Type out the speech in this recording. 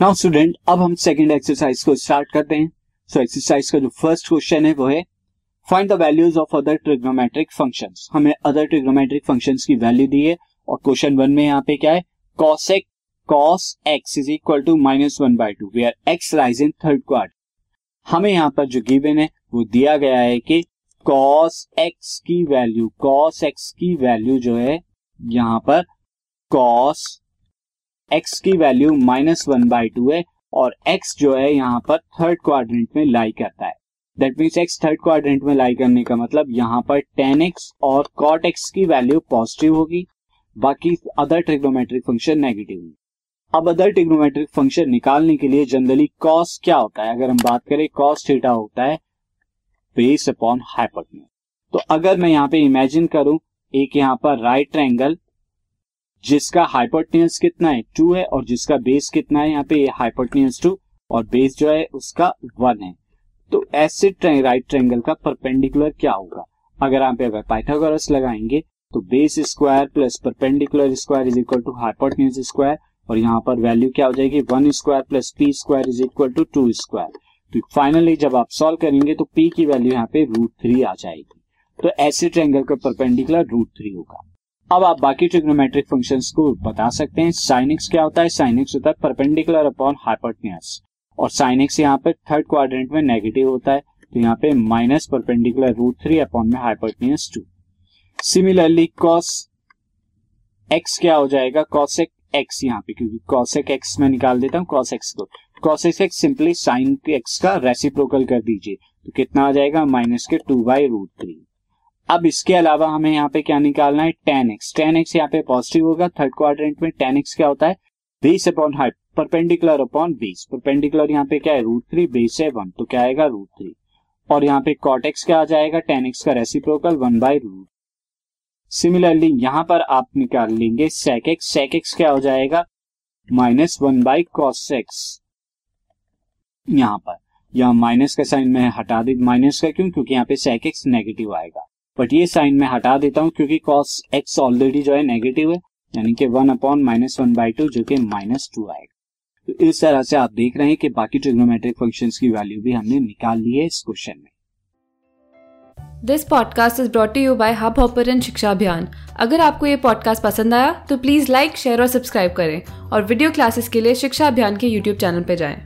Now student अब हम second exercise को स्टार्ट करते हैं। सो so, एक्सरसाइज का जो फ़र्स्ट क्वेश्चन है वो है find the values of other trigonometric functions हमें अदर ट्रिग्नोमेट्रिक फ़ंक्शंस की वैल्यू दी है और क्वेश्चन वन में यहाँ पे क्या है? Cos x cos x is equal to minus one by two where x lies in third quadrant हमें यहाँ पर जो गिवन है वो दिया गया है कि कॉस एक्स की वैल्यू कॉस एक्स की वैल्यू जो है यहाँ पर cos x की value minus one by two है और x जो है यहाँ पर थर्ड क्वाड्रेंट में लाई करता है। That means x third quadrant में लाई करने का मतलब यहाँ पर टेन एक्स और कॉट एक्स की वैल्यू पॉजिटिव होगी। बाकी अदर ट्रिग्नोमेट्रिक फ़ंक्शन नेगेटिव होगी। अब अदर ट्रिग्नोमेट्रिक फ़ंक्शन निकालने के लिए जनरली कॉस क्या होता है? अगर हम बात करें कॉस थीटा होता है बेस अपॉन हाइपोटेन्यूज तो अगर मैं यहाँ पे इमेजिन करूँ, एक यहाँ पर राइट ट्रायंगल जिसका हाइपोटेन्यूज कितना है? टू है और जिसका बेस कितना है? यहाँ पे हाइपोटेन्यूज टू और बेस जो है उसका वन है। तो ऐसे राइट ट्रायंगल का परपेंडिकुलर क्या होगा? अगर आप अगर पाइथागोरस लगाएँगे तो base square plus perpendicular square is equal to hypotenuse square और यहाँ पर वैल्यू क्या हो जाएगी? One square plus P square is equal to two square तो फाइनली जब आप सॉल्व करेंगे तो पी की वैल्यू यहाँ पे रूट थ्री आ जाएगी। तो ऐसे ट्रायंगल का परपेंडिकुलर रूट थ्री होगा। अब आप बाकी ट्रिग्नोमेट्रिक फ़ंक्शंस को बता सकते हैं। साइन एक्स क्या होता है? साइन एक्स होता है परपेंडिकुलर अपॉन हाइपोटेन्यूज और साइन एक्स यहाँ पे थर्ड क्वाड्रेंट में नेगेटिव होता है तो यहाँ पे minus perpendicular root three upon में hypotenuse two similarly cos x क्या हो जाएगा? कॉसेक एक्स यहाँ पे, क्योंकि कॉसेक एक्स में निकाल देता हूँ कॉस एक्स को। Cosec x simply sine x का रेसिप्रोकल कर दीजिए तो कितना आ जाएगा? माइनस के टू बाई रूट थ्री अब इसके अलावा हमें यहाँ पे क्या निकालना है? टेन एक्स टेन एक्स यहाँ पे पॉजिटिव होगा। थर्ड क्वाड्रेंट में टेन एक्स क्या होता है? Base upon height perpendicular upon base perpendicular यहाँ पे क्या है? रूट थ्री बेस है वन तो क्या आएगा? रूट थ्री और यहाँ पे कॉट एक्स क्या आ जाएगा? टेन एक्स का reciprocal one by root similarly यहाँ पर आप निकाल लेंगे सेक एक्स सेक एक्स क्या हो जाएगा? Minus one by cos x यहाँ पर। यहाँ माइनस का साइन में हटा दी माइनस का क्यों? क्योंकि यहाँ पे सेक एक्स नेगेटिव आएगा। बट ये साइन में हटा देता हूँ क्योंकि कॉस एक्स ऑलरेडी जो है नेगेटिव है, यानी कि one upon minus one by two जो कि माइनस टू आएगा। तो इस तरह से आप देख रहे हैं कि बाकी ट्रिग्नोमेट्रिक फ़ंक्शंस की वैल्यू भी हमने निकाल ली है इस क्वेश्चन में। This podcast is brought you by Hubhopper शिक्षा अभियान अगर आपको ये पॉडकास्ट पसंद आया तो प्लीज़ लाइक शेयर और सब्सक्राइब करें। और वीडियो क्लासेस के लिए शिक्षा अभियान के यूट्यूब चैनल पर जाएँ।